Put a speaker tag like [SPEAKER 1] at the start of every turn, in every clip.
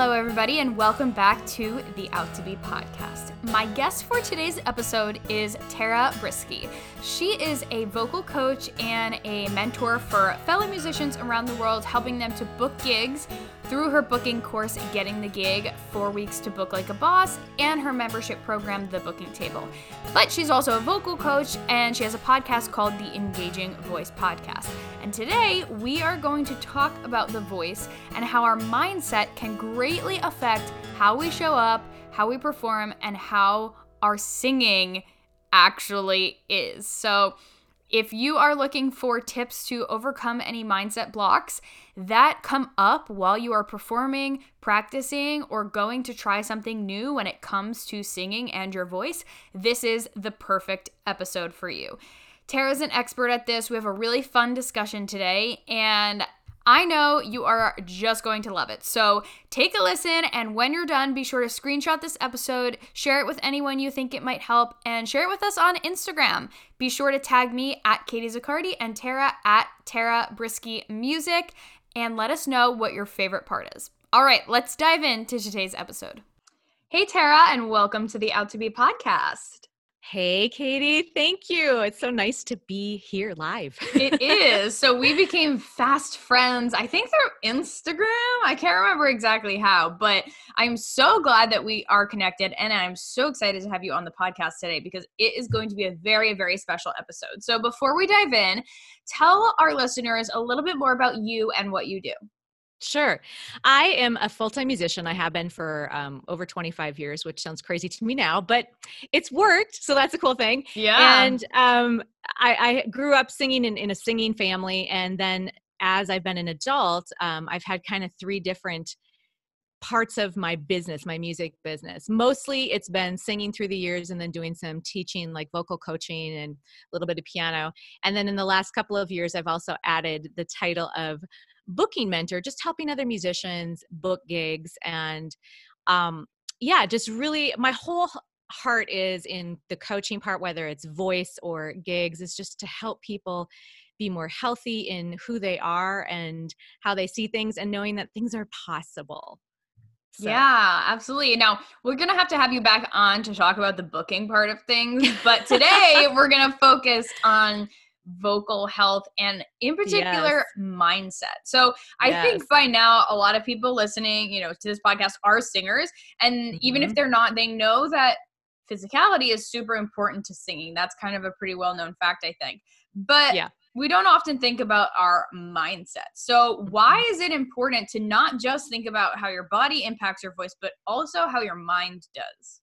[SPEAKER 1] Hello, everybody, and welcome back to the Out to Be podcast. My guest for today's episode is Tara Brueske. She is a vocal coach and a mentor for fellow musicians around the world, helping them to book gigs through her booking course, Getting the Gig, Four Weeks to Book Like a Boss, and her membership program, The Booking Table. But she's also a vocal coach, and she has a podcast called the Engaging Voice Podcast. And today, we are going to talk about the voice and how our mindset can greatly affect how we show up, how we perform, and how our singing actually is. So, if you are looking for tips to overcome any mindset blocks that come up while you are performing, practicing, or going to try something new when it comes to singing and your voice, this is the perfect episode for you. Tara's an expert at this. We have a really fun discussion today, and I know you are just going to love it. So take a listen, and when you're done, be sure to screenshot this episode, share it with anyone you think it might help, and share it with us on Instagram. Be sure to tag me at Katie Zaccardi and Tara at Tara Brueske Music, and let us know what your favorite part is. All right, let's dive into today's episode. Hey, Tara, and welcome to the Out to Be podcast.
[SPEAKER 2] Hey, Katie. Thank you. It's so nice to be here live.
[SPEAKER 1] it is. So we became fast friends, I think through Instagram. I can't remember exactly how, but I'm so glad that we are connected. And I'm so excited to have you on the podcast today because it is going to be a very, very special episode. So before we dive in, tell our listeners a little bit more about you and what you do.
[SPEAKER 2] Sure. I am a full time musician. I have been for um, over 25 years, which sounds crazy to me now, but it's worked. So that's a cool thing.
[SPEAKER 1] Yeah.
[SPEAKER 2] And um, I, I, grew up singing in, in, a singing family. And then as I've been an adult, um, I've had kind of three different parts of my business, my music business. Mostly it's been singing through the years and then doing some teaching, like vocal coaching and a little bit of piano. And then in the last couple of years, I've also added the title of booking mentor, just helping other musicians book gigs. And um, yeah, just really my whole heart is in the coaching part, whether it's voice or gigs, is just to help people be more healthy in who they are and how they see things and knowing that things are possible.
[SPEAKER 1] So. Yeah, absolutely. Now, we're going to have to have you back on to talk about the booking part of things, but today we're going to focus on vocal health and in particular yes. mindset. So I yes. think by now a lot of people listening, you know, to this podcast are singers and mm-hmm. even if mm-hmm. they're not, they know that physicality is super important to singing. That's kind of a pretty well-known fact, I think. But yeah. we don't often think about our mindset. So why mm-hmm. is it important to not just think about how your body impacts your voice, but also how your mind does?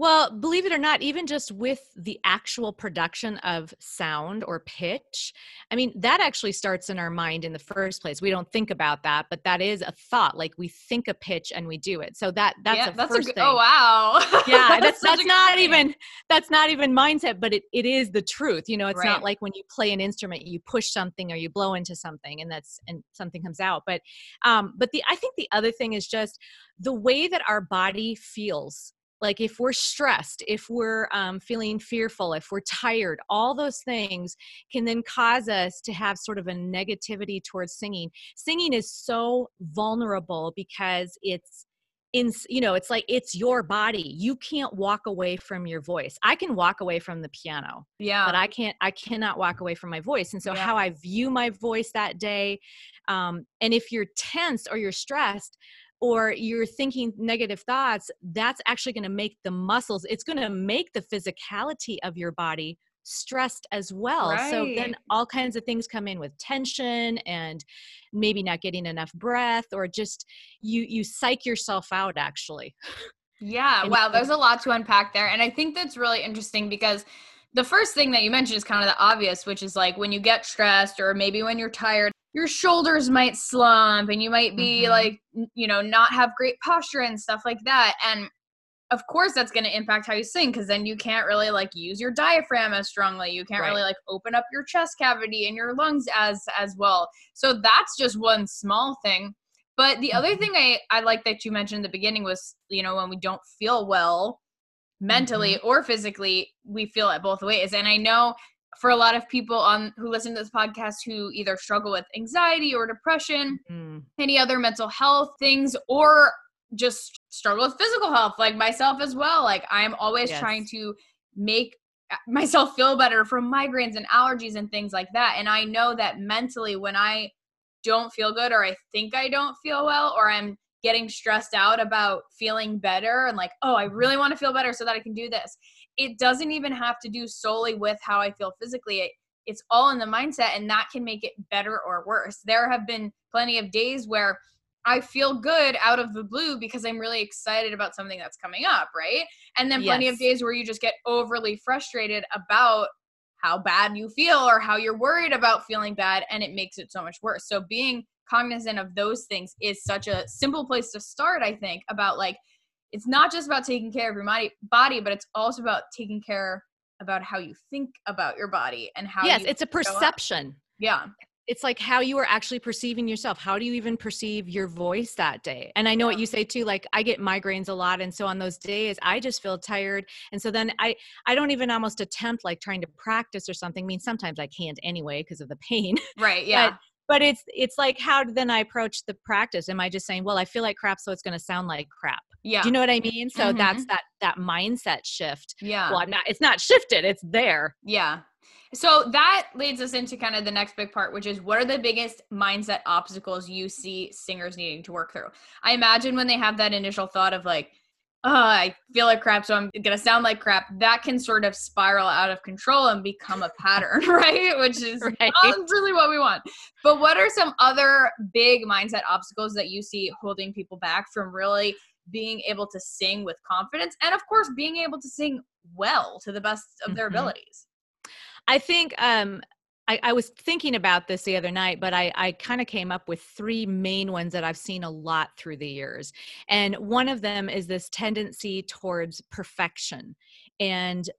[SPEAKER 2] Well, believe it or not, even just with the actual production of sound or pitch, I mean, that actually starts in our mind in the first place. We don't think about that, but that is a thought. Like we think a pitch and we do it. So that that's yeah, that's first a, thing.
[SPEAKER 1] Oh wow.
[SPEAKER 2] yeah, that's that's, that's not even that's not even mindset, but it, it is the truth. You know, it's right. not like when you play an instrument, you push something or you blow into something and that's and something comes out. But um, but the I think the other thing is just the way that our body feels like if we're stressed if we're um, feeling fearful if we're tired all those things can then cause us to have sort of a negativity towards singing. Singing is so vulnerable because it's in you know it's like it's your body. You can't walk away from your voice. I can walk away from the piano
[SPEAKER 1] yeah.
[SPEAKER 2] But i can't i cannot walk away from my voice. And so yeah. how i view my voice that day um, and if you're tense or you're stressed or you're thinking negative thoughts, that's actually going to make the muscles, it's going to make the physicality of your body stressed as well. Right. So then all kinds of things come in with tension and maybe not getting enough breath or just you you psych yourself out actually.
[SPEAKER 1] Yeah, and wow, there's a lot to unpack there and I think that's really interesting because the first thing that you mentioned is kind of the obvious, which is like when you get stressed or maybe when you're tired, your shoulders might slump and you might be mm-hmm. like you know not have great posture and stuff like that and of course that's going to impact how you sing because then you can't really like use your diaphragm as strongly you can't right. really like open up your chest cavity and your lungs as as well so that's just one small thing but the other mm-hmm. thing i i like that you mentioned in the beginning was you know when we don't feel well mentally mm-hmm. or physically we feel it both ways and i know for a lot of people on who listen to this podcast who either struggle with anxiety or depression, mm. any other mental health things, or just struggle with physical health, like myself as well. Like I'm always
[SPEAKER 2] Yes.
[SPEAKER 1] trying to make uh, myself feel better from migraines and allergies and things like that. And I know that mentally, when I don't feel good or I think I don't feel well or I'm getting stressed out about feeling better and like, oh, I really want to feel better so that I can do this. It doesn't even have to do solely with how I feel physically. It, it's all in the mindset and that can make it better or worse. There have been plenty of days where I feel good out of the blue because I'm really excited about something that's coming up, right? And then plenty of days where you just get overly frustrated about how bad you feel or how you're worried about feeling bad and it makes it so much worse. So being cognizant of those things is such a simple place to start, I think, about like it's not just about taking care of your body, body but it's also about taking care about how you think about your body and how
[SPEAKER 2] yes it's a perception.
[SPEAKER 1] Yeah.
[SPEAKER 2] it's like how you are actually perceiving yourself. How do you even perceive your voice that day? And i know what you say too like i get migraines a lot and so on those days i just feel tired. And so then i i don't even almost attempt like trying to practice or something. I mean sometimes i can't anyway because of the pain.
[SPEAKER 1] Right. Yeah.
[SPEAKER 2] but it's it's like how then i approach the practice. Am i just saying well i feel like crap so it's going to sound like crap
[SPEAKER 1] yeah.
[SPEAKER 2] do you know what i mean so
[SPEAKER 1] Mhm.
[SPEAKER 2] that's that that mindset shift
[SPEAKER 1] yeah.
[SPEAKER 2] well i'm not it's not shifted it's there
[SPEAKER 1] Yeah. So that leads us into kind of the next big part, which is what are the biggest mindset obstacles you see singers needing to work through? I imagine when they have that initial thought of like, oh, I feel like crap, so I'm going to sound like crap, that can sort of spiral out of control and become a pattern, right? Which is
[SPEAKER 2] Right.
[SPEAKER 1] not really what we want. But what are some other big mindset obstacles that you see holding people back from really being able to sing with confidence and, of course, being able to sing well to the best of their
[SPEAKER 2] Mhm.
[SPEAKER 1] abilities?
[SPEAKER 2] I think um, I, I was thinking about this the other night, but I, I kind of came up with three main ones that I've seen a lot through the years. And one of them is this tendency towards perfection and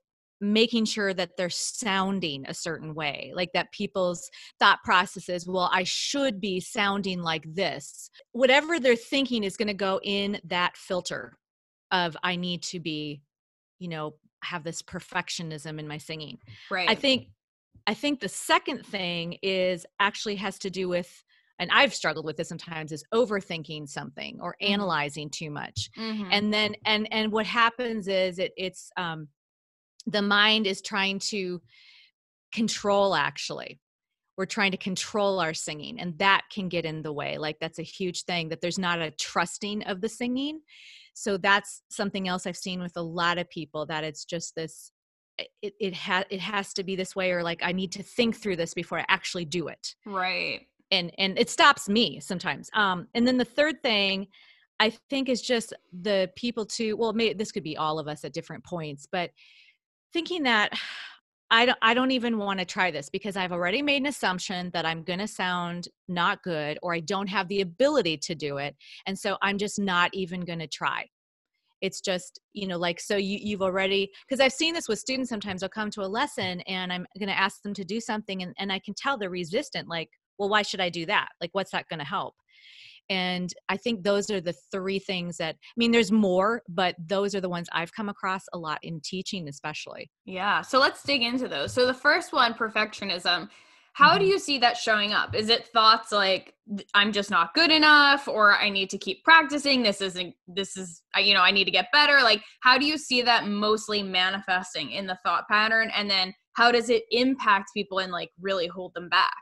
[SPEAKER 2] making sure that they're sounding a certain way, like that people's thought processes, well, I should be sounding like this. Whatever they're thinking is going to go in that filter of I need to be, you know, have this perfectionism in my singing.
[SPEAKER 1] Right.
[SPEAKER 2] I think I think the second thing is actually has to do with and I've struggled with this sometimes is overthinking something or
[SPEAKER 1] Mhm.
[SPEAKER 2] analyzing too much.
[SPEAKER 1] Mhm.
[SPEAKER 2] And then and and what happens is it it's um the mind is trying to control actually. We're trying to control our singing and that can get in the way. Like that's a huge thing that there's not a trusting of the singing. So that's something else I've seen with a lot of people that it's just this it it has it has to be this way or like I need to think through this before I actually do it.
[SPEAKER 1] right.
[SPEAKER 2] And and it stops me sometimes. Um and then the third thing I think is just the people to well maybe this could be all of us at different points, but thinking that I don't I don't even want to try this because I've already made an assumption that I'm going to sound not good or I don't have the ability to do it and so I'm just not even going to try. It's just, you know, like so you you've already because I've seen this with students sometimes they'll come to a lesson and I'm going to ask them to do something and and I can tell they're resistant like, well why should I do that? Like what's that going to help? And I think those are the three things that I mean there's more, but those are the ones I've come across a lot in teaching especially.
[SPEAKER 1] Yeah. So let's dig into those. So the first one, perfectionism. How do
[SPEAKER 2] Mhm.
[SPEAKER 1] you see that showing up? Is it thoughts like I'm just not good enough or I need to keep practicing? This isn't this is you know, I need to get better. Like how do you see that mostly manifesting in the thought pattern and then how does it impact people and like really hold them back?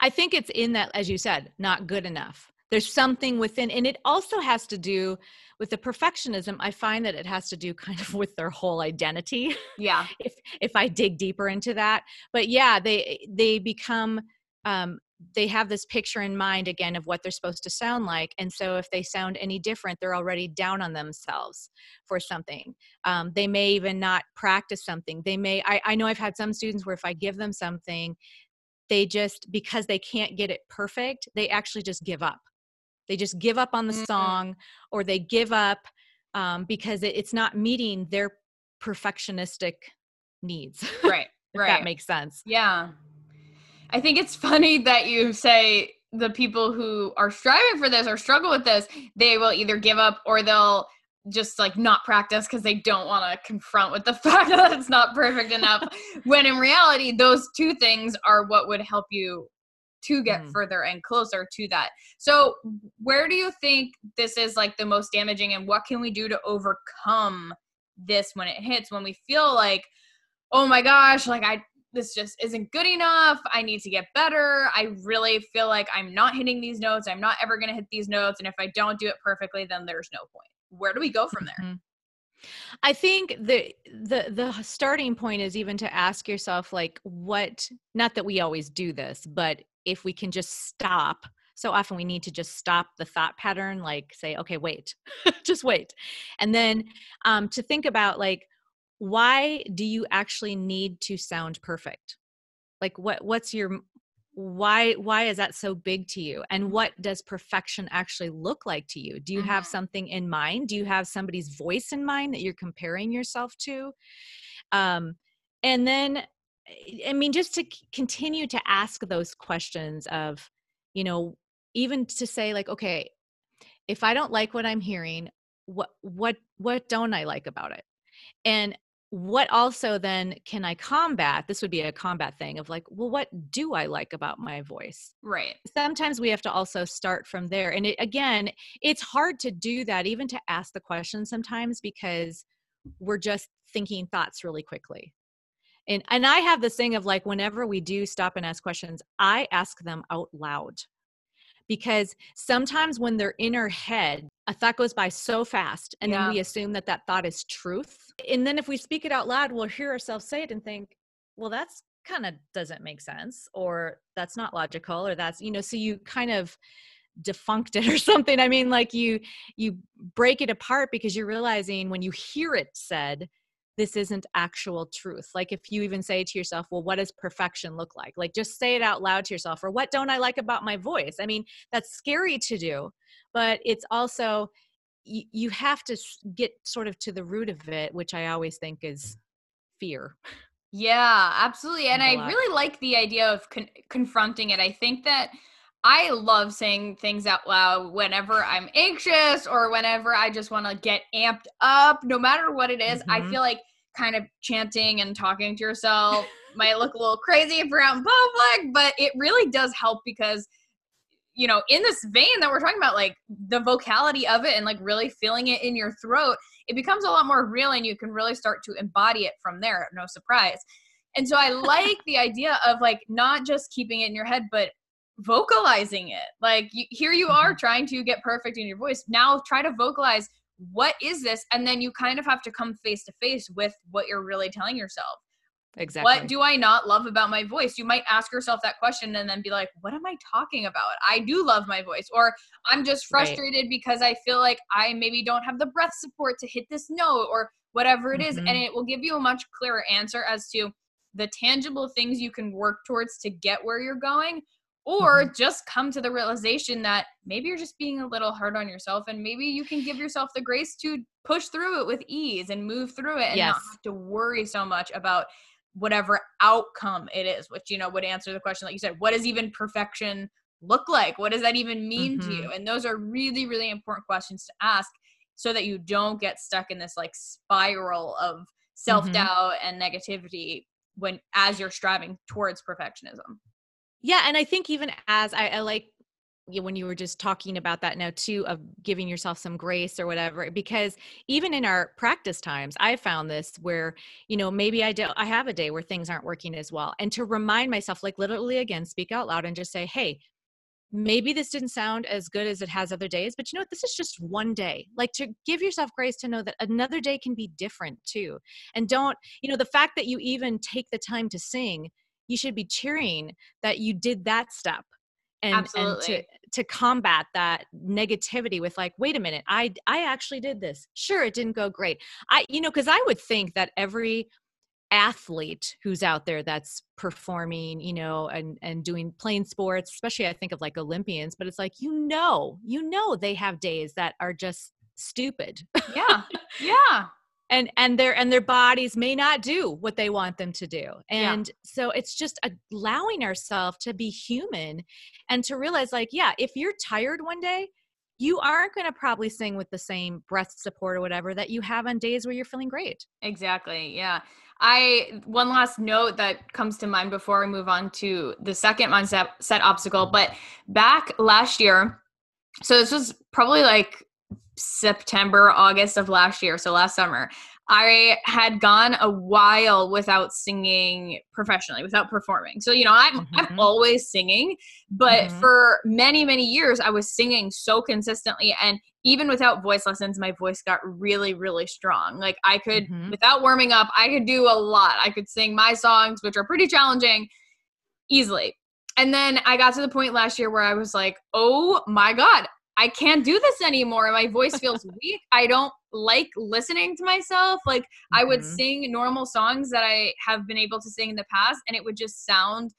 [SPEAKER 2] I think it's in that, as you said, not good enough. There's something within, and it also has to do with the perfectionism. I find that it has to do kind of with their whole identity.
[SPEAKER 1] Yeah.
[SPEAKER 2] if if I dig deeper into that, but yeah, they they become um, they have this picture in mind again of what they're supposed to sound like, and so if they sound any different, they're already down on themselves for something. Um, they may even not practice something. They may. I, I know I've had some students where if I give them something they just because they can't get it perfect they actually just give up they just give up on the
[SPEAKER 1] Mm.
[SPEAKER 2] song or they give up um, because it, it's not meeting their perfectionistic needs
[SPEAKER 1] Right. right.
[SPEAKER 2] that makes sense
[SPEAKER 1] Yeah. I think it's funny that you say the people who are striving for this or struggle with this, they will either give up or they'll just like not practice because they don't want to confront with the fact that it's not perfect enough. when in reality, those two things are what would help you to get mm. further and closer to that. So, where do you think this is like the most damaging and what can we do to overcome this when it hits when we feel like oh my gosh, like I this just isn't good enough. I need to get better. I really feel like I'm not hitting these notes. I'm not ever going to hit these notes and if I don't do it perfectly then there's no point. Where do we go from there?
[SPEAKER 2] I think the the the starting point is even to ask yourself like what not that we always do this, but if we can just stop. So often we need to just stop the thought pattern like say okay, wait. just wait. And then um to think about like why do you actually need to sound perfect? Like what what's your why why is that so big to you? And what does perfection actually look like to you? Do you have mm-hmm. something in mind? Do you have somebody's voice in mind that you're comparing yourself to? Um and then i mean just to continue to ask those questions of you know even to say like okay if i don't like what i'm hearing what what what don't i like about it? And what also then can I combat? This would be a combat thing of like, well, what do I like about my voice?
[SPEAKER 1] Right.
[SPEAKER 2] Sometimes we have to also start from there. And it, again, it's hard to do that, even to ask the question sometimes because we're just thinking thoughts really quickly. And, and I have this thing of like, whenever we do stop and ask questions, I ask them out loud because sometimes when they're in our head, a thought goes by so fast and yeah. then we assume that that thought is truth. And then if we speak it out loud, we'll hear ourselves say it and think, well, that's kind of doesn't make sense or that's not logical or that's, you know, so you kind of defunct it or something. I mean, like you you break it apart because you're realizing when you hear it said, this isn't actual truth. Like if you even say to yourself, well, what does perfection look like? Like just say it out loud to yourself, or what don't I like about my voice? I mean, that's scary to do, but it's also, you, you have to get sort of to the root of it, which I always think is fear.
[SPEAKER 1] Yeah, absolutely. And I really like the idea of con- confronting it. I think that I love saying things out loud whenever I'm anxious or whenever I just want to get amped up, no matter what it is, mm-hmm. I feel like kind of chanting and talking to yourself might look a little crazy if you're out in public, but it really does help because you know, in this vein that we're talking about, like the vocality of it and like really feeling it in your throat, it becomes a lot more real and you can really start to embody it from there. No surprise. And so I like the idea of like not just keeping it in your head, but vocalizing it. Like you, here you are mm-hmm. trying to get perfect in your voice. Now try to vocalize what is this and then you kind of have to come face to face with what you're really telling yourself.
[SPEAKER 2] Exactly.
[SPEAKER 1] What do I not love about my voice? You might ask yourself that question and then be like, what am I talking about? I do love my voice. Or I'm just frustrated right. because I feel like I maybe don't have the breath support to hit this note or whatever it is. Mm-hmm. And it will give you a much clearer answer as to the tangible things you can work towards to get where you're going or mm-hmm. just come to the realization that maybe you're just being a little hard on yourself and maybe you can give yourself the grace to push through it with ease and move through it and yes. not have to worry so much about whatever outcome it is which you know would answer the question like you said what does even perfection look like what does that even mean mm-hmm. to you mm-hmm. and those are really really important questions to ask so that you don't get stuck in this like spiral of self-doubt mm-hmm. and negativity when as you're striving towards perfectionism
[SPEAKER 2] yeah, and I think even as I, I like when you were just talking about that now too of giving yourself some grace or whatever because even in our practice times i found this where you know maybe i do i have a day where things aren't working as well and to remind myself like literally again speak out loud and just say hey maybe this didn't sound as good as it has other days but you know what? This is just one day. Like to give yourself grace to know that another day can be different too and don't you know the fact that you even take the time to sing you should be cheering that you did that step and, and to, to combat that negativity with like wait a minute i i actually did this. Sure it didn't go great. I you know because i would think that every athlete who's out there that's performing you know and and doing playing sports especially i think of like olympians but it's like you know you know they have days that are just stupid.
[SPEAKER 1] Yeah. Yeah
[SPEAKER 2] and and their and their bodies may not do what they want them to do and yeah. so it's just allowing ourselves to be human and to realize like yeah if you're tired one day you aren't going to probably sing with the same breath support or whatever that you have on days where you're feeling great.
[SPEAKER 1] Exactly. Yeah. I one last note that comes to mind before we move on to the second mindset set obstacle, but back last year, so this was probably like September, August of last year, so last summer. I had gone a while without singing professionally, without performing. So, you know, I'm mm-hmm. I'm always singing, but mm-hmm. for many, many years I was singing so consistently and even without voice lessons, my voice got really, really strong. Like I could mm-hmm. without warming up, I could do a lot. I could sing my songs, which are pretty challenging, easily. And then I got to the point last year where I was like, "Oh my god, I can't do this anymore. My voice feels weak. I don't like listening to myself. Like mm-hmm. I would mm-hmm. sing normal songs that I have been able to sing in the past and it would just sound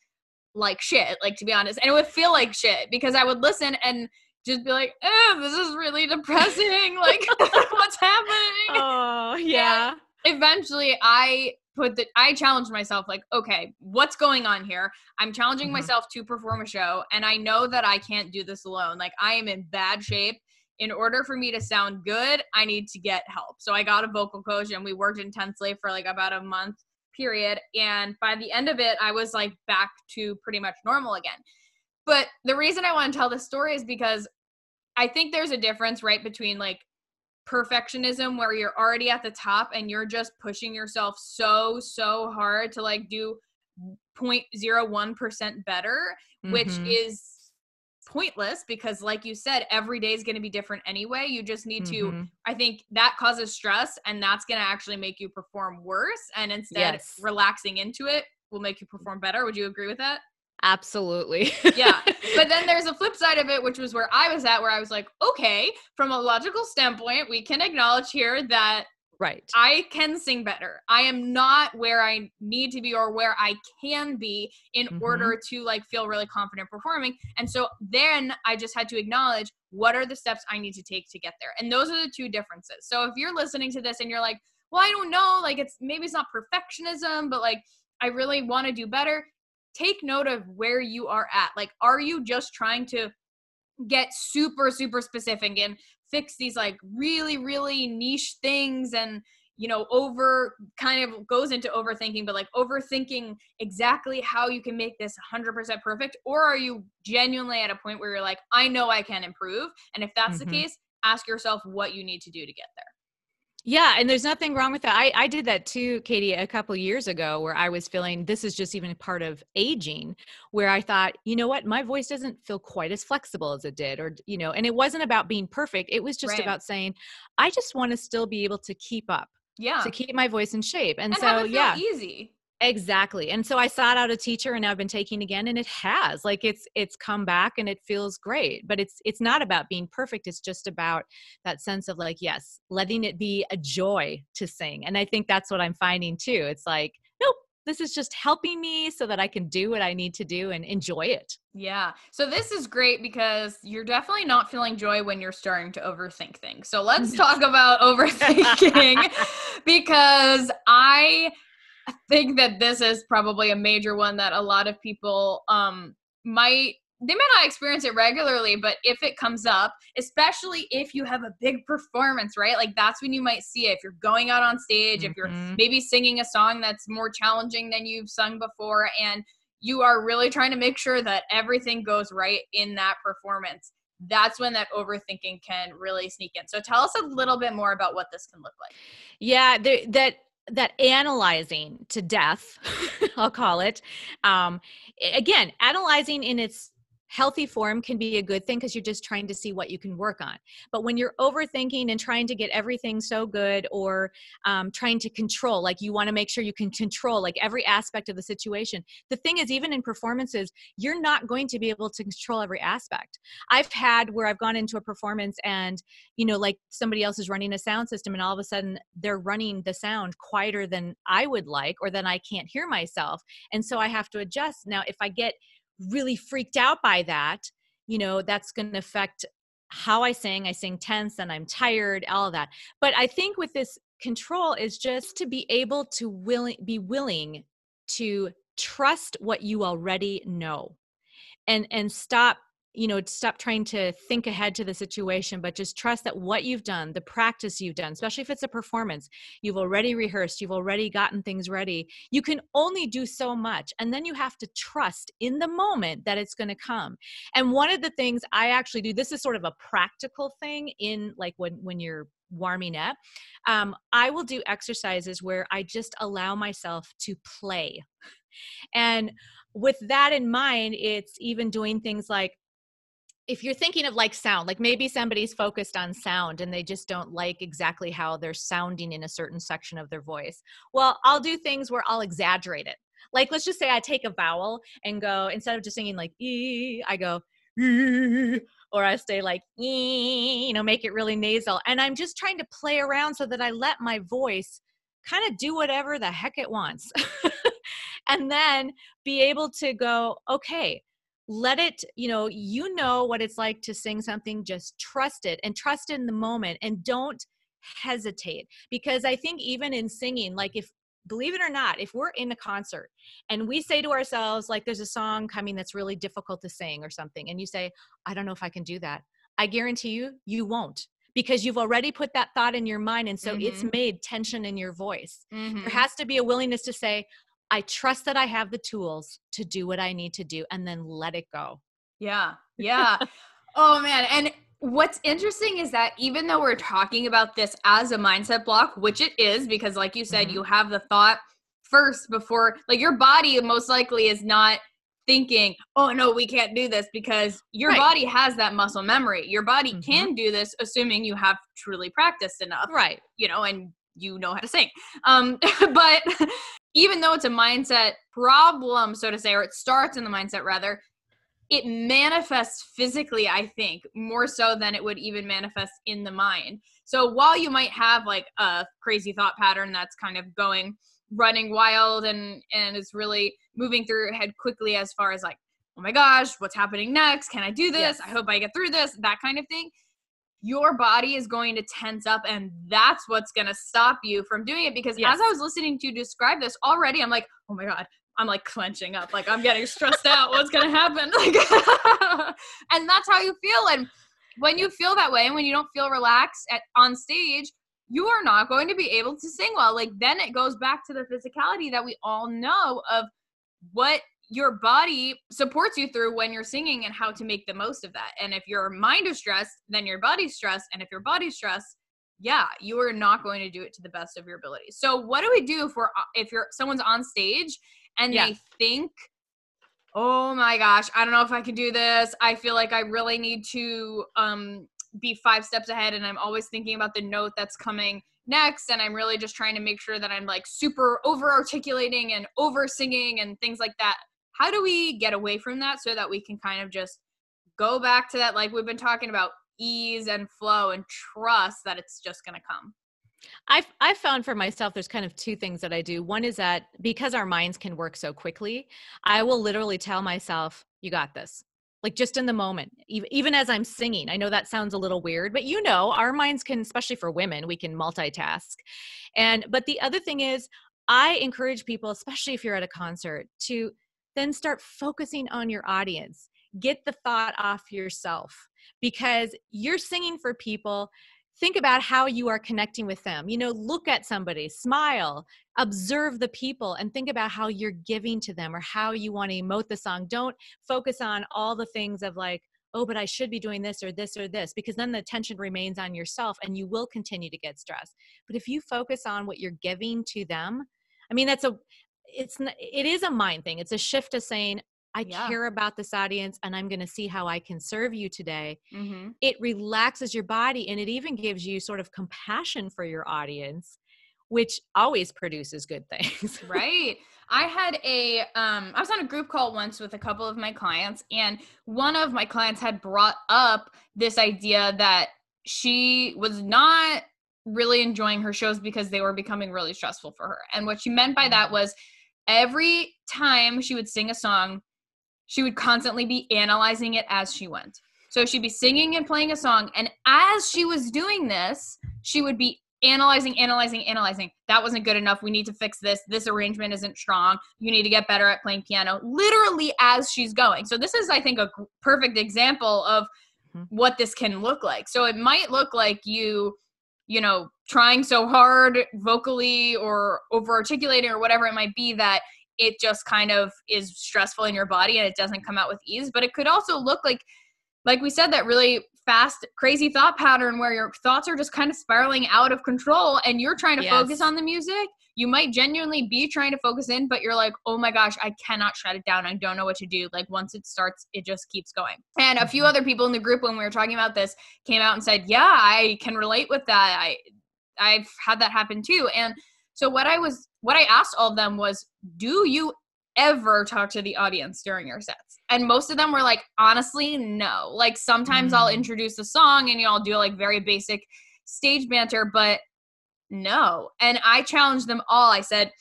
[SPEAKER 1] like shit, like to be honest. And it would feel like shit because I would listen and just be like, oh, this is really depressing. like what's happening?
[SPEAKER 2] Oh, yeah.
[SPEAKER 1] And eventually I put the I challenged myself like, okay, what's going on here? I'm challenging mm-hmm. myself to perform a show and I know that I can't do this alone. Like I am in bad shape. In order for me to sound good, I need to get help. So I got a vocal coach and we worked intensely for like about a month period and by the end of it I was like back to pretty much normal again. But the reason I want to tell this story is because I think there's a difference right between like perfectionism where you're already at the top and you're just pushing yourself so so hard to like do 0.01% better mm-hmm. which is pointless because like you said every day is going to be different anyway you just need mm-hmm. to i think that causes stress and that's going to actually make you perform worse and instead yes. relaxing into it will make you perform better would you agree with that
[SPEAKER 2] Absolutely.
[SPEAKER 1] yeah. But then there's a flip side of it, which was where I was at, where I was like, okay, from a logical standpoint, we can acknowledge here that
[SPEAKER 2] right
[SPEAKER 1] i can sing better i am not where i need to be or where i can be in mm-hmm. order to like feel really confident performing and so then i just had to acknowledge what are the steps i need to take to get there and those are the two differences so if you're listening to this and you're like well i don't know like it's maybe it's not perfectionism but like i really want to do better take note of where you are at. Like, are you just trying to get super, super specific and fix these like really, really niche things and you know, over kind of goes into overthinking, but like overthinking exactly how you can make this 100% perfect? Or are you genuinely at a point where you're like, I know I can improve? And if that's mm-hmm. the case, ask yourself what you need to do to get there.
[SPEAKER 2] Yeah, and there's nothing wrong with that. I, I did that too, Katie, a couple years ago where I was feeling this is just even part of aging, where I thought, you know what, my voice doesn't feel quite as flexible as it did, or you know, and it wasn't about being perfect. It was just right. about saying, I just want to still be able to keep up.
[SPEAKER 1] Yeah.
[SPEAKER 2] To keep my voice in shape. And,
[SPEAKER 1] and
[SPEAKER 2] so yeah.
[SPEAKER 1] easy.
[SPEAKER 2] Exactly. And so I sought out a teacher and I've been taking again and it has. Like it's it's come back and it feels great. But it's it's not about being perfect. It's just about that sense of like yes, letting it be a joy to sing. And I think that's what I'm finding too. It's like nope, this is just helping me so that I can do what I need to do and enjoy it.
[SPEAKER 1] Yeah. So this is great because you're definitely not feeling joy when you're starting to overthink things. So let's mm-hmm. talk about overthinking because I think that this is probably a major one that a lot of people um, might they may not experience it regularly, but if it comes up, especially if you have a big performance, right? Like that's when you might see it. If you're going out on stage, mm-hmm. if you're mm-hmm. maybe singing a song that's more challenging than you've sung before, and you are really trying to make sure that everything goes right in that performance, that's when that overthinking can really sneak in. So tell us a little bit more about what this can look like.
[SPEAKER 2] Yeah, that that analyzing to death i'll call it um, again analyzing in its healthy form can be a good thing because you're just trying to see what you can work on. But when you're overthinking and trying to get everything so good or um, trying to control like you want to make sure you can control like every aspect of the situation the thing is even in performances you're not going to be able to control every aspect. I've had where i've gone into a performance and you know like somebody else is running a sound system and all of a sudden they're running the sound quieter than i would like or then i can't hear myself and so i have to adjust. Now if i get really freaked out by that, you know, that's going to affect how I sing. I sing tense and I'm tired, all of that. But I think with this control is just to be able to willing be willing to trust what you already know and and stop you know stop trying to think ahead to the situation but just trust that what you've done the practice you've done especially if it's a performance you've already rehearsed you've already gotten things ready you can only do so much and then you have to trust in the moment that it's going to come. And one of the things i actually do this is sort of a practical thing in like when when you're warming up um, i will do exercises where i just allow myself to play. And with that in mind it's even doing things like if you're thinking of like sound, like maybe somebody's focused on sound and they just don't like exactly how they're sounding in a certain section of their voice. Well, I'll do things where I'll exaggerate it. Like let's just say I take a vowel and go instead of just singing like e, I go e, or I stay like e, you know, make it really nasal. And I'm just trying to play around so that I let my voice kind of do whatever the heck it wants. and then be able to go, okay, let it you know you know what it's like to sing something just trust it and trust in the moment and don't hesitate because i think even in singing like if believe it or not if we're in a concert and we say to ourselves like there's a song coming that's really difficult to sing or something and you say i don't know if i can do that i guarantee you you won't because you've already put that thought in your mind and so mm-hmm. it's made tension in your voice mm-hmm. there has to be a willingness to say I trust that I have the tools to do what I need to do and then let it go.
[SPEAKER 1] Yeah. Yeah. oh man. And what's interesting is that even though we're talking about this as a mindset block, which it is, because like you said, mm-hmm. you have the thought first before, like your body most likely is not thinking, oh no, we can't do this because your right. body has that muscle memory. Your body mm-hmm. can do this, assuming you have truly practiced enough.
[SPEAKER 2] Right.
[SPEAKER 1] You know, and you know how to sing. Um, but even though it's a mindset problem, so to say, or it starts in the mindset rather, it manifests physically, I think, more so than it would even manifest in the mind. So while you might have like a crazy thought pattern that's kind of going running wild and and is really moving through your head quickly as far as like, oh my gosh, what's happening next? Can I do this? Yes. I hope I get through this, that kind of thing your body is going to tense up and that's what's going to stop you from doing it because yes. as i was listening to you describe this already i'm like oh my god i'm like clenching up like i'm getting stressed out what's going to happen like and that's how you feel and when you feel that way and when you don't feel relaxed at on stage you are not going to be able to sing well like then it goes back to the physicality that we all know of what your body supports you through when you're singing and how to make the most of that. And if your mind is stressed, then your body's stressed. And if your body's stressed, yeah, you are not going to do it to the best of your ability. So what do we do if we're uh, if you're someone's on stage and yeah. they think, "Oh my gosh, I don't know if I can do this. I feel like I really need to um be 5 steps ahead and I'm always thinking about the note that's coming next and I'm really just trying to make sure that I'm like super over articulating and over singing and things like that." How do we get away from that so that we can kind of just go back to that like we've been talking about ease and flow and trust that it's just going to come
[SPEAKER 2] I've I've found for myself there's kind of two things that I do. One is that because our minds can work so quickly, I will literally tell myself, "You got this." Like just in the moment, even even as I'm singing. I know that sounds a little weird, but you know, our minds can especially for women, we can multitask. And but the other thing is I encourage people, especially if you're at a concert, to then start focusing on your audience. Get the thought off yourself because you're singing for people. Think about how you are connecting with them. You know, look at somebody, smile, observe the people, and think about how you're giving to them or how you want to emote the song. Don't focus on all the things of like, oh, but I should be doing this or this or this, because then the attention remains on yourself and you will continue to get stressed. But if you focus on what you're giving to them, I mean, that's a it's it is a mind thing it's a shift to saying i yeah. care about this audience and i'm going to see how i can serve you today mm-hmm. it relaxes your body and it even gives you sort of compassion for your audience which always produces good things
[SPEAKER 1] right i had a um i was on a group call once with a couple of my clients and one of my clients had brought up this idea that she was not really enjoying her shows because they were becoming really stressful for her and what she meant by that mm. was every time she would sing a song, she would constantly be analyzing it as she went. So she'd be singing and playing a song, and as she was doing this, she would be analyzing, analyzing, analyzing. That wasn't good enough. We need to fix this. This arrangement isn't strong. You need to get better at playing piano, literally as she's going. So, this is, I think, a perfect example of mm-hmm. what this can look like. So, it might look like you, you know, trying so hard vocally or over articulating or whatever it might be that it just kind of is stressful in your body and it doesn't come out with ease. But it could also look like, like we said, that really fast, crazy thought pattern where your thoughts are just kind of spiraling out of control and you're trying to yes. focus on the music. You might genuinely be trying to focus in, but you're like, oh my gosh, I cannot shut it down. I don't know what to do. Like once it starts, it just keeps going. And a few mm-hmm. other people in the group when we were talking about this came out and said, yeah, I can relate with that. I I've had that happen too. And so what I was what I asked all of them was, do you ever talk to the audience during your sets? And most of them were like, honestly, no. Like sometimes mm. I'll introduce a song and you all do like very basic stage banter, but no. And I challenged them all. I said,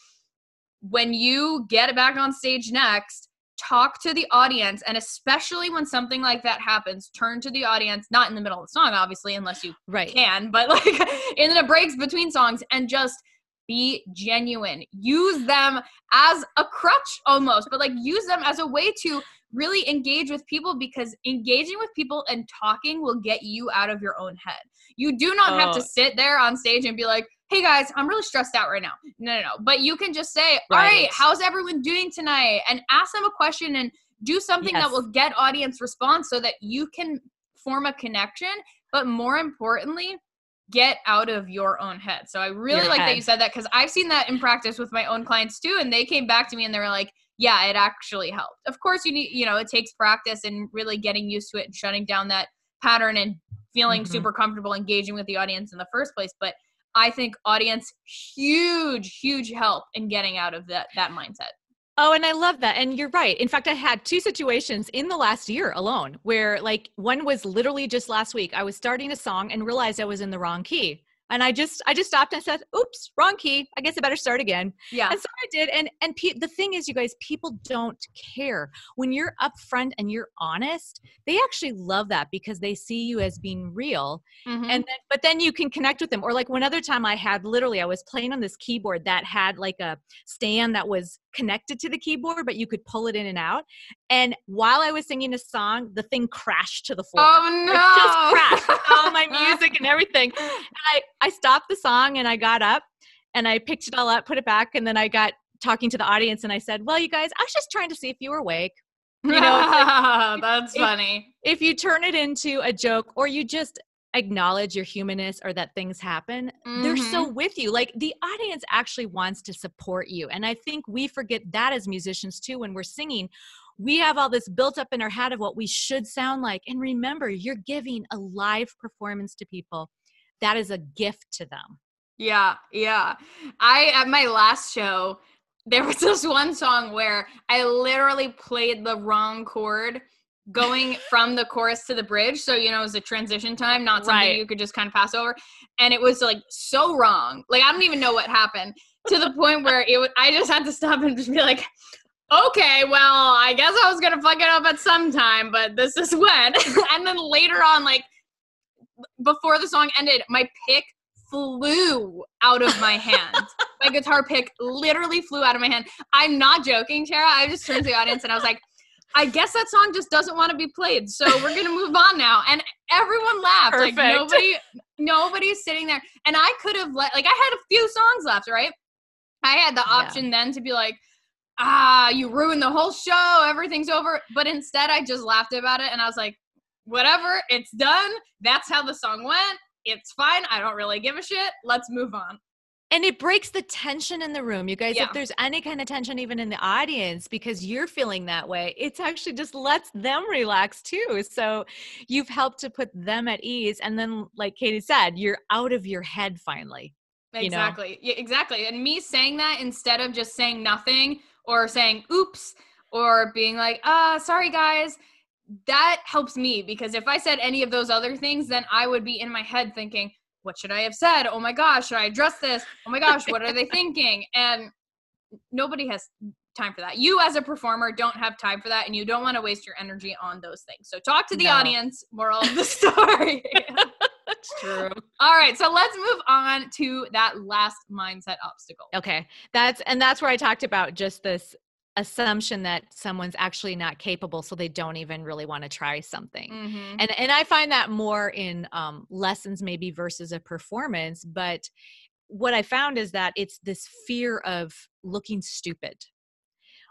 [SPEAKER 1] when you get back on stage next, talk to the audience and especially when something like that happens turn to the audience not in the middle of the song obviously unless you right. can but like in the breaks between songs and just be genuine use them as a crutch almost but like use them as a way to really engage with people because engaging with people and talking will get you out of your own head you do not have to oh. sit there on stage and be like hey guys, I'm really stressed out right now. No, no, no. But you can just say, all right, right how's everyone doing tonight? And ask them a question and do something yes. that will get audience response so that you can form a connection. But more importantly, get out of your own head. So I really your like head. that you said that because I've seen that in practice with my own clients too. And they came back to me and they were like, yeah, it actually helped. Of course, you need, you know, it takes practice and really getting used to it and shutting down that pattern and feeling mm-hmm. super comfortable engaging with the audience in the first place. But I think audience huge, huge help in getting out of that that mindset.
[SPEAKER 2] Oh, and I love that. And you're right. In fact, I had two situations in the last year alone where, like, one was literally just last week. I was starting a song and realized I was in the wrong key and i just i just stopped and said oops wrong key. I guess i better start again. Yeah. And so i did and and pe- the thing is you guys people don't care. When you're upfront and you're honest they actually love that because they see you as being real. Mm-hmm. and then but then you can connect with them. Or like one other time i had literally i was playing on this keyboard that had like a stand that was connected to the keyboard but you could pull it in and out and while i was singing a song the thing crashed to the floor
[SPEAKER 1] oh no it
[SPEAKER 2] just crashed all my music and everything and i I stopped the song and I got up and I picked it all up, put it back, and then I got talking to the audience and I said, "Well, you guys, I was just trying to see if you were awake."
[SPEAKER 1] You know, like, that's if, funny.
[SPEAKER 2] If you turn it into a joke or you just acknowledge your humanness or that things happen, mm-hmm. they're so mm-hmm. with you. Like the audience actually wants to support you. And I think we forget that as musicians too when we're singing. We have all this built up in our head of what we should sound like. And remember, you're giving a live performance to people that is a gift to them.
[SPEAKER 1] Yeah, yeah. I at my last show, there was this one song where I literally played the wrong chord going from the chorus to the bridge. So, you know, it was a transition time, not something right. you could just kind of pass over. And it was like so wrong. Like I don't even know what happened to the point where it would I just had to stop and just be like, okay, well, I guess I was gonna fuck it up at some time, but this is when. and then later on, like before the song ended, my pick flew out of my hand. my guitar pick literally flew out of my hand. I'm not joking, Tara. I just turned to the audience and I was like, I guess that song just doesn't want to be played. So we're gonna move on now. And everyone laughed. Perfect. Like nobody nobody's sitting there. And I could have let like I had a few songs left, right? I had the option yeah. then to be like, ah, you ruined the whole show, everything's over. But instead I just laughed about it and I was like, whatever, it's done. That's how the song went. It's fine. I don't really give a shit. Let's move on.
[SPEAKER 2] And it breaks the tension in the room. You guys, yeah. if there's any kind of tension even in the audience because you're feeling that way, it's actually just lets them relax too. So you've helped to put them at ease. And then, like Katie said, you're out of your head finally.
[SPEAKER 1] Exactly. You know? Yeah, exactly. And me saying that instead of just saying nothing or saying oops or being like, uh, sorry guys, that helps me because if I said any of those other things, then I would be in my head thinking, what should I have said? Oh my gosh, should I address this? Oh my gosh, what are they thinking? And nobody has time for that. You as a performer don't have time for that and you don't want to waste your energy on those things. So talk to the no. audience, moral of the story.
[SPEAKER 2] That's true.
[SPEAKER 1] All right, so let's move on to that last mindset obstacle.
[SPEAKER 2] Okay. That's and that's where I talked about just this assumption that someone's actually not capable so they don't even really want to try something
[SPEAKER 1] Mm-hmm.
[SPEAKER 2] and and i find that more in um, lessons maybe versus a performance but what i found is that it's this fear of looking stupid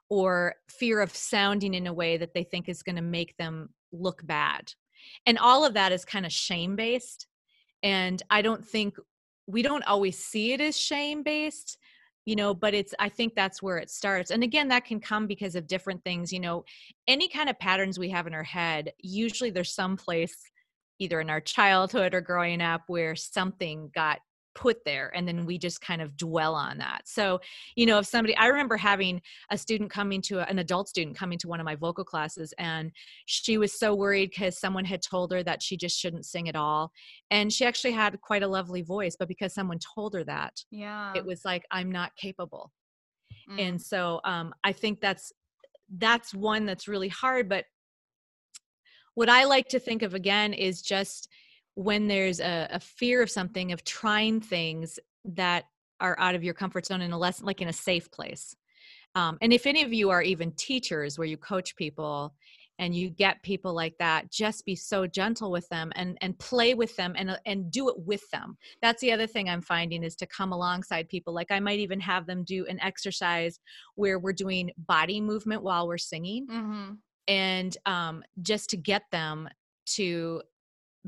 [SPEAKER 2] or fear of sounding in a way that they think is going to make them look bad and all of that is kind of shame based and i don't think we don't always see it as shame based you know but it's i think that's where it starts and again that can come because of different things you know any kind of patterns we have in our head usually there's some place either in our childhood or growing up where something got put there and then we just kind of dwell on that so you know if somebody i remember having a student coming to an adult student coming to one of my vocal classes and she was so worried because someone had told her that she just shouldn't sing at all and she actually had quite a lovely voice but because someone told her that
[SPEAKER 1] Yeah.
[SPEAKER 2] it was like i'm not capable
[SPEAKER 1] Mm.
[SPEAKER 2] and so um, i think that's that's one that's really hard but what i like to think of again is just when there's a, a fear of something of trying things that are out of your comfort zone in a less like in a safe place. Um, and if any of you are even teachers where you coach people and you get people like that just be so gentle with them and and play with them and uh, and do it with them. That's the other thing i'm finding is to come alongside people. Like i might even have them do an exercise where we're doing body movement while we're singing
[SPEAKER 1] Mhm.
[SPEAKER 2] and um, just to get them to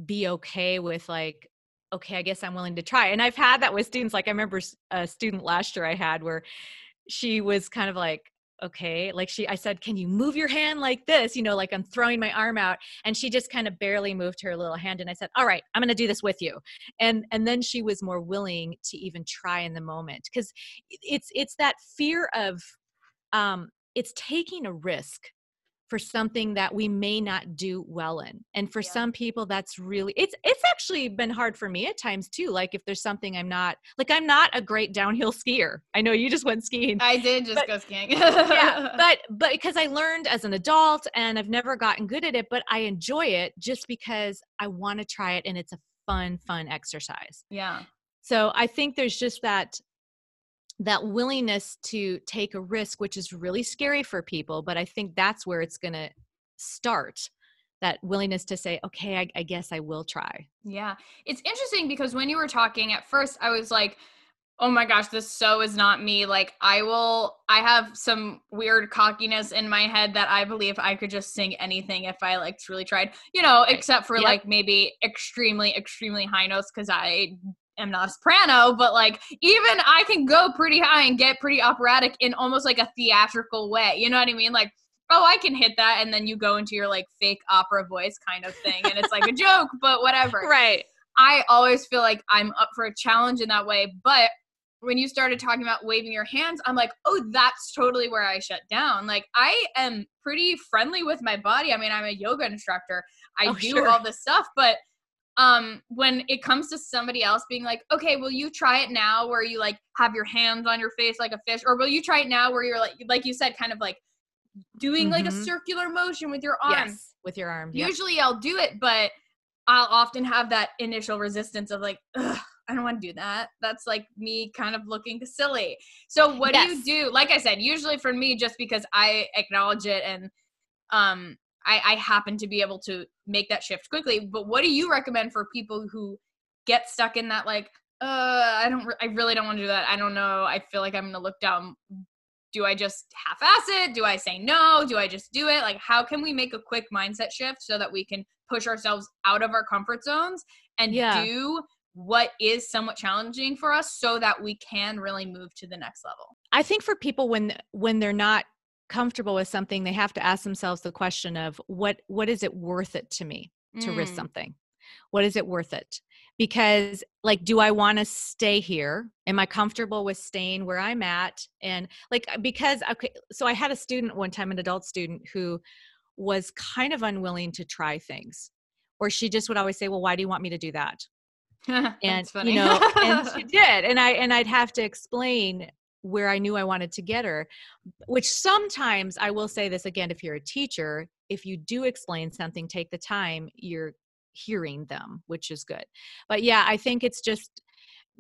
[SPEAKER 2] be okay with like okay i guess i'm willing to try and i've had that with students like i remember a student last year i had where she was kind of like okay like she i said can you move your hand like this? you know like i'm throwing my arm out and she just kind of barely moved her little hand and i said all right i'm going to do this with you and and then she was more willing to even try in the moment because it's it's that fear of um it's taking a risk for something that we may not do well in and for
[SPEAKER 1] Yeah.
[SPEAKER 2] some people that's really it's it's actually been hard for me at times too like if there's something i'm not like i'm not a great downhill skier i know you just went skiing
[SPEAKER 1] I did just
[SPEAKER 2] But-
[SPEAKER 1] go skiing.
[SPEAKER 2] yeah but but because i learned as an adult and i've never gotten good at it but i enjoy it just because i want to try it and it's a fun fun exercise
[SPEAKER 1] yeah.
[SPEAKER 2] so i think there's just that that willingness to take a risk which is really scary for people but i think that's where it's going to start that willingness to say okay I, I guess i will try
[SPEAKER 1] Yeah. It's interesting because when you were talking at first, I was like, oh my gosh, this so is not me. Like, I will, I have some weird cockiness in my head that I believe I could just sing anything if I like truly tried, you know, except for
[SPEAKER 2] Yep.
[SPEAKER 1] like maybe extremely, extremely high notes because I am not a soprano, but like even I can go pretty high and get pretty operatic in almost like a theatrical way. You know what I mean? Like, oh, I can hit that. And then you go into your like fake opera voice kind of thing. And it's like a joke, but whatever.
[SPEAKER 2] right
[SPEAKER 1] I always feel like I'm up for a challenge in that way. But when you started talking about waving your hands, I'm like, oh, that's totally where I shut down. Like, I am pretty friendly with my body. I mean, I'm a yoga instructor, I
[SPEAKER 2] Oh,
[SPEAKER 1] do
[SPEAKER 2] sure.
[SPEAKER 1] all this stuff. But um when it comes to somebody else being like okay will you try it now where you like have your hands on your face like a fish or will you try it now where you're like like you said kind of like doing like a
[SPEAKER 2] Mhm.
[SPEAKER 1] circular motion with your arm
[SPEAKER 2] yes with your arm yep.
[SPEAKER 1] Usually I'll do it, but I'll often have that initial resistance of like, Ugh, I don't want to do that. That's like me kind of looking silly. So what do you do? Like I said, usually for me, just because I acknowledge it and um I, I happen to be able to make that shift quickly. But what do you recommend for people who get stuck in that like, uh, I don't, re- I really don't want to do that. I don't know. I feel like I'm gonna look down do I just half-ass it? Do I say no? Do I just do it? Like, how can we make a quick mindset shift so that we can push ourselves out of our comfort zones and
[SPEAKER 2] Yeah.
[SPEAKER 1] do what is somewhat challenging for us so that we can really move to the next level?
[SPEAKER 2] I think for people when when they're not comfortable with something, they have to ask themselves the question of what what is it worth it to me to risk
[SPEAKER 1] Mm,
[SPEAKER 2] something? What is it worth it? Because like do I want to stay here? Am I comfortable with staying where I'm at? And like uh, because okay, so I had a student one time an adult student who was kind of unwilling to try things. Or she just would always say, "Well, why do you want me to do that?" and you know and she did and i and i'd have to explain where i knew i wanted to get her which sometimes i will say this again if you're a teacher if you do explain something take the time you're hearing them which is good. But yeah i think it's just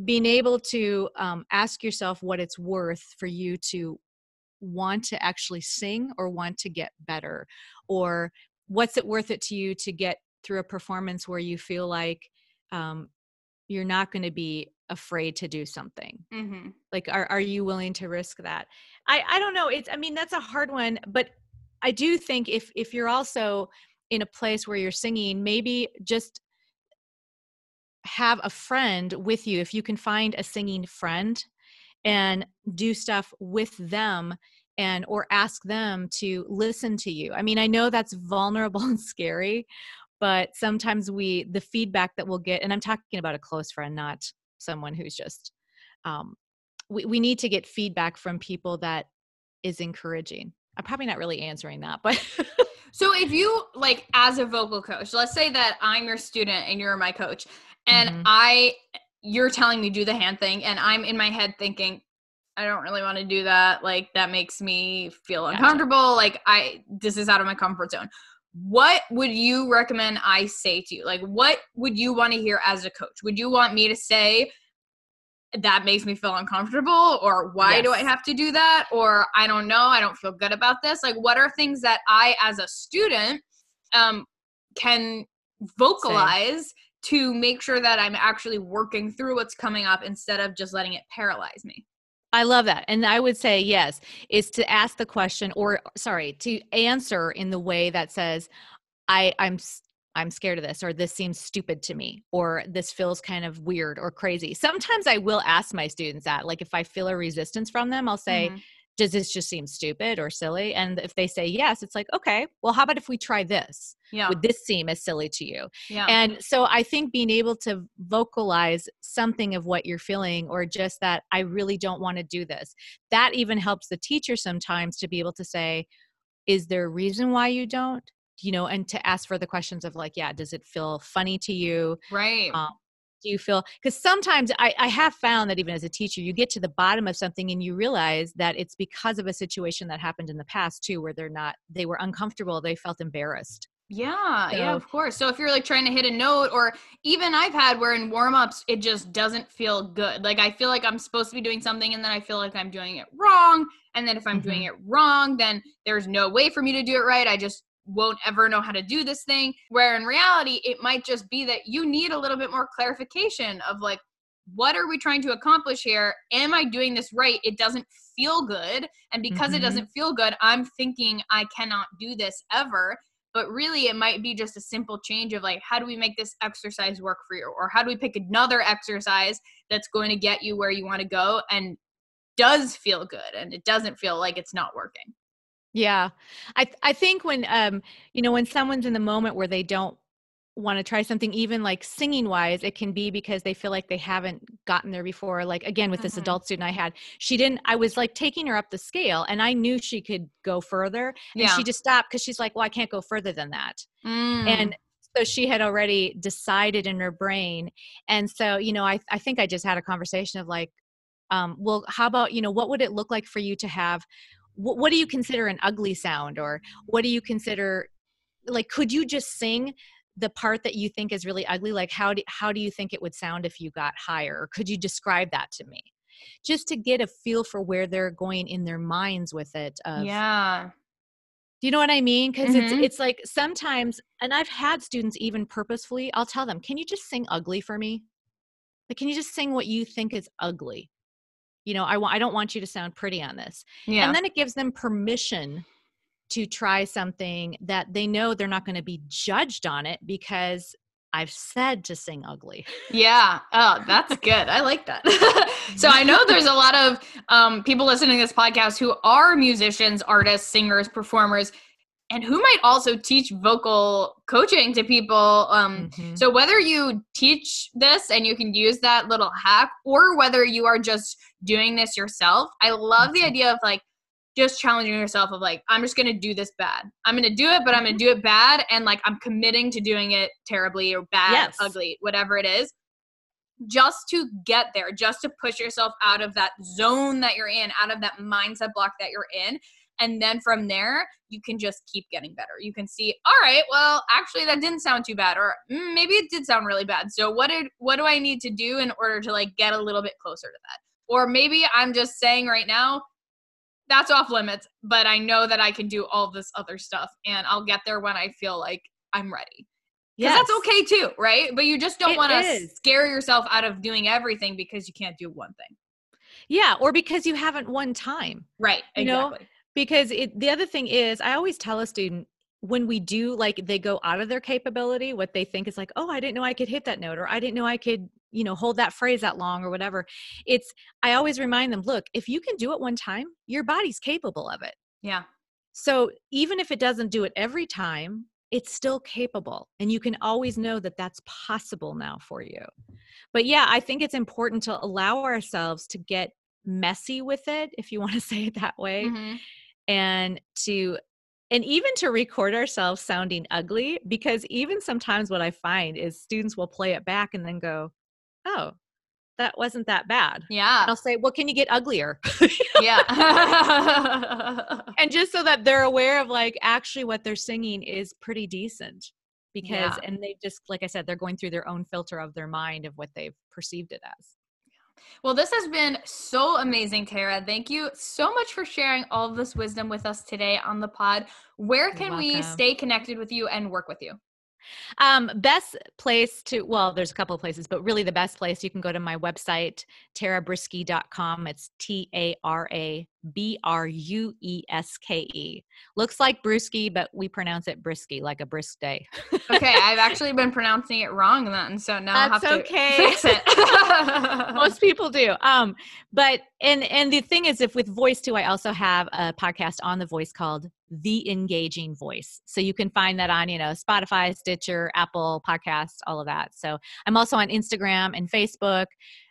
[SPEAKER 2] being able to um, ask yourself what it's worth for you to want to actually sing or want to get better or what's it worth it to you to get through a performance where you feel like um, you're not going to be afraid to do something. Mm-hmm. like are, are you willing to risk that? I i don't know it's i mean that's a hard one but i do think if if you're also in a place where you're singing maybe just have a friend with you if you can find a singing friend and do stuff with them and or ask them to listen to you. I mean i know that's vulnerable and scary but sometimes we the feedback that we'll get and i'm talking about a close friend not someone who's just um, we, we need to get feedback from people that is encouraging i'm probably not really answering that but
[SPEAKER 1] so if you like as a vocal coach let's say that i'm your student and you're my coach and mm-hmm. i you're telling me do the hand thing and i'm in my head thinking i don't really want to do that like that makes me feel uncomfortable gotcha. like i this is out of my comfort zone what would you recommend I say to you? Like, what would you want to hear as a coach? Would you want me to say, that makes me feel uncomfortable or why yes. do i have to do that or i don't know i don't feel good about this like what are things that i as a student um can vocalize Same. to make sure that i'm actually working through what's coming up instead of just letting it paralyze me
[SPEAKER 2] I love that. And I would say, yes, is to ask the question or sorry, to answer in the way that says, I, I'm I'm scared of this, or this seems stupid to me, or this feels kind of weird or crazy. Sometimes I will ask my students that. Like if I feel a resistance from them, I'll say, mm-hmm does this just seem stupid or silly? And if they say yes, it's like, okay, well, how about if we try this? Yeah. Would this seem as silly to you? Yeah. And so I think being able to vocalize something of what you're feeling or just that I really don't want to do this, that even helps the teacher sometimes to be able to say, is there a reason why you don't? You know, and to ask for the questions of like, yeah, does it feel funny to you?
[SPEAKER 1] Right. Um,
[SPEAKER 2] do you feel because sometimes I, I have found that even as a teacher you get to the bottom of something and you realize that it's because of a situation that happened in the past too where they're not they were uncomfortable they felt embarrassed
[SPEAKER 1] yeah, so, yeah, of course. So if you're like trying to hit a note, or even I've had where in warm ups, it just doesn't feel good. Like I feel like I'm supposed to be doing something and then I feel like I'm doing it wrong. And then if I'm mm-hmm. doing it wrong, then there's no way for me to do it right. I just won't ever know how to do this thing. Where in reality, it might just be that you need a little bit more clarification of like, what are we trying to accomplish here? Am I doing this right? It doesn't feel good. And because mm-hmm. it doesn't feel good, I'm thinking I cannot do this ever. But really, it might be just a simple change of like, how do we make this exercise work for you? Or how do we pick another exercise that's going to get you where you want to go and does feel good and it doesn't feel like it's not working?
[SPEAKER 2] Yeah. I I think when um you know when someone's in the moment where they don't want to try something even like singing wise it can be because they feel like they haven't gotten there before like again with this mm-hmm. adult student i had she didn't i was like taking her up the scale and i knew she could go further and yeah. she just stopped because she's like well i can't go further than that mm. and so she had already decided in her brain and so you know i, I think i just had a conversation of like um, well how about you know what would it look like for you to have what, what do you consider an ugly sound? Or what do you consider like could you just sing the part that you think is really ugly? Like how do, how do you think it would sound if you got higher? Or could you describe that to me? Just to get a feel for where they're going in their minds with it
[SPEAKER 1] of, yeah.
[SPEAKER 2] Do you know what i mean? Because mm-hmm. it's it's like sometimes and i've had students even purposefully i'll tell them can you just sing ugly for me? Like can you just sing what you think is ugly you know i want i don't want you to sound pretty on this yeah. and then it gives them permission to try something that they know they're not going to be judged on it because I've said to sing ugly.
[SPEAKER 1] Yeah. Oh, that's good. I like that. so I know there's a lot of um, people listening to this podcast who are musicians, artists, singers, performers and who might also teach vocal coaching to people. Um, mm-hmm. So whether you teach this and you can use that little hack, or whether you are just doing this yourself, I love the mm-hmm. idea of like just challenging yourself of like I'm just gonna do this bad. I'm gonna do it, but I'm gonna mm-hmm. do it bad, and like I'm committing to doing it terribly or bad, yes. ugly, whatever it is. Just to get there, just to push yourself out of that zone that you're in, out of that mindset block that you're in, And then from there, you can just keep getting better. You can see, all right, well, actually that didn't sound too bad or mm, maybe it did sound really bad. So what did what do I need to do in order to like get a little bit closer to that? Or maybe I'm just saying right now, that's off limits, but I know that I can do all this other stuff and I'll get there when I feel like I'm ready. Yeah, that's okay too, right? But you just don't want to scare yourself out of doing everything because you can't do one thing.
[SPEAKER 2] Yeah, or because you haven't one time.
[SPEAKER 1] Right.
[SPEAKER 2] You exactly. know, because it, the other thing is, I always tell a student when we do like they go out of their capability, what they think is like, oh, I didn't know I could hit that note, or I didn't know I could, you know, hold that phrase that long, or whatever. It's I always remind them, look, if you can do it one time, your body's capable of it.
[SPEAKER 1] Yeah.
[SPEAKER 2] So even if it doesn't do it every time, it's still capable and you can always know that that's possible now for you but yeah i think it's important to allow ourselves to get messy with it if you want to say it that way mm-hmm. And to and even to record ourselves sounding ugly because even sometimes what i find is students will play it back and then go oh that wasn't that bad.
[SPEAKER 1] Yeah.
[SPEAKER 2] And I'll say, well, can you get uglier?
[SPEAKER 1] yeah.
[SPEAKER 2] and just so that they're aware of like actually what they're singing is pretty decent because, yeah. and they just, like I said, they're going through their own filter of their mind of what they've perceived it as.
[SPEAKER 1] Well, this has been so amazing, Tara. Thank you so much for sharing all of this wisdom with us today on the pod. Where can we stay connected with you and work with you?
[SPEAKER 2] Um, best place to, well, there's a couple of places, but really the best place, you can go to my website, tarabrueske.com. It's T A R A B R U E S K E. Looks like brewski, but we pronounce it brisky, like a brisk day.
[SPEAKER 1] okay, I've actually been pronouncing it wrong then, so now
[SPEAKER 2] That's
[SPEAKER 1] I'll have
[SPEAKER 2] okay.
[SPEAKER 1] to fix it.
[SPEAKER 2] Most people do. Um, but and and the thing is, if with voice too, I also have a podcast on the voice called The Engaging Voice. So you can find that on you know Spotify, Stitcher, Apple Podcasts, all of that. So I'm also on Instagram and Facebook.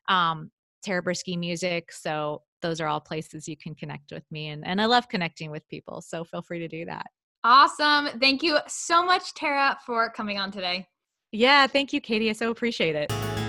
[SPEAKER 2] Um, Tara Brueske Music. So those are all places you can connect with me. And, and I love connecting with people. So feel free to do that.
[SPEAKER 1] Awesome. Thank you so much, Tara, for coming on today.
[SPEAKER 2] Yeah, thank you, Katie. I so appreciate it.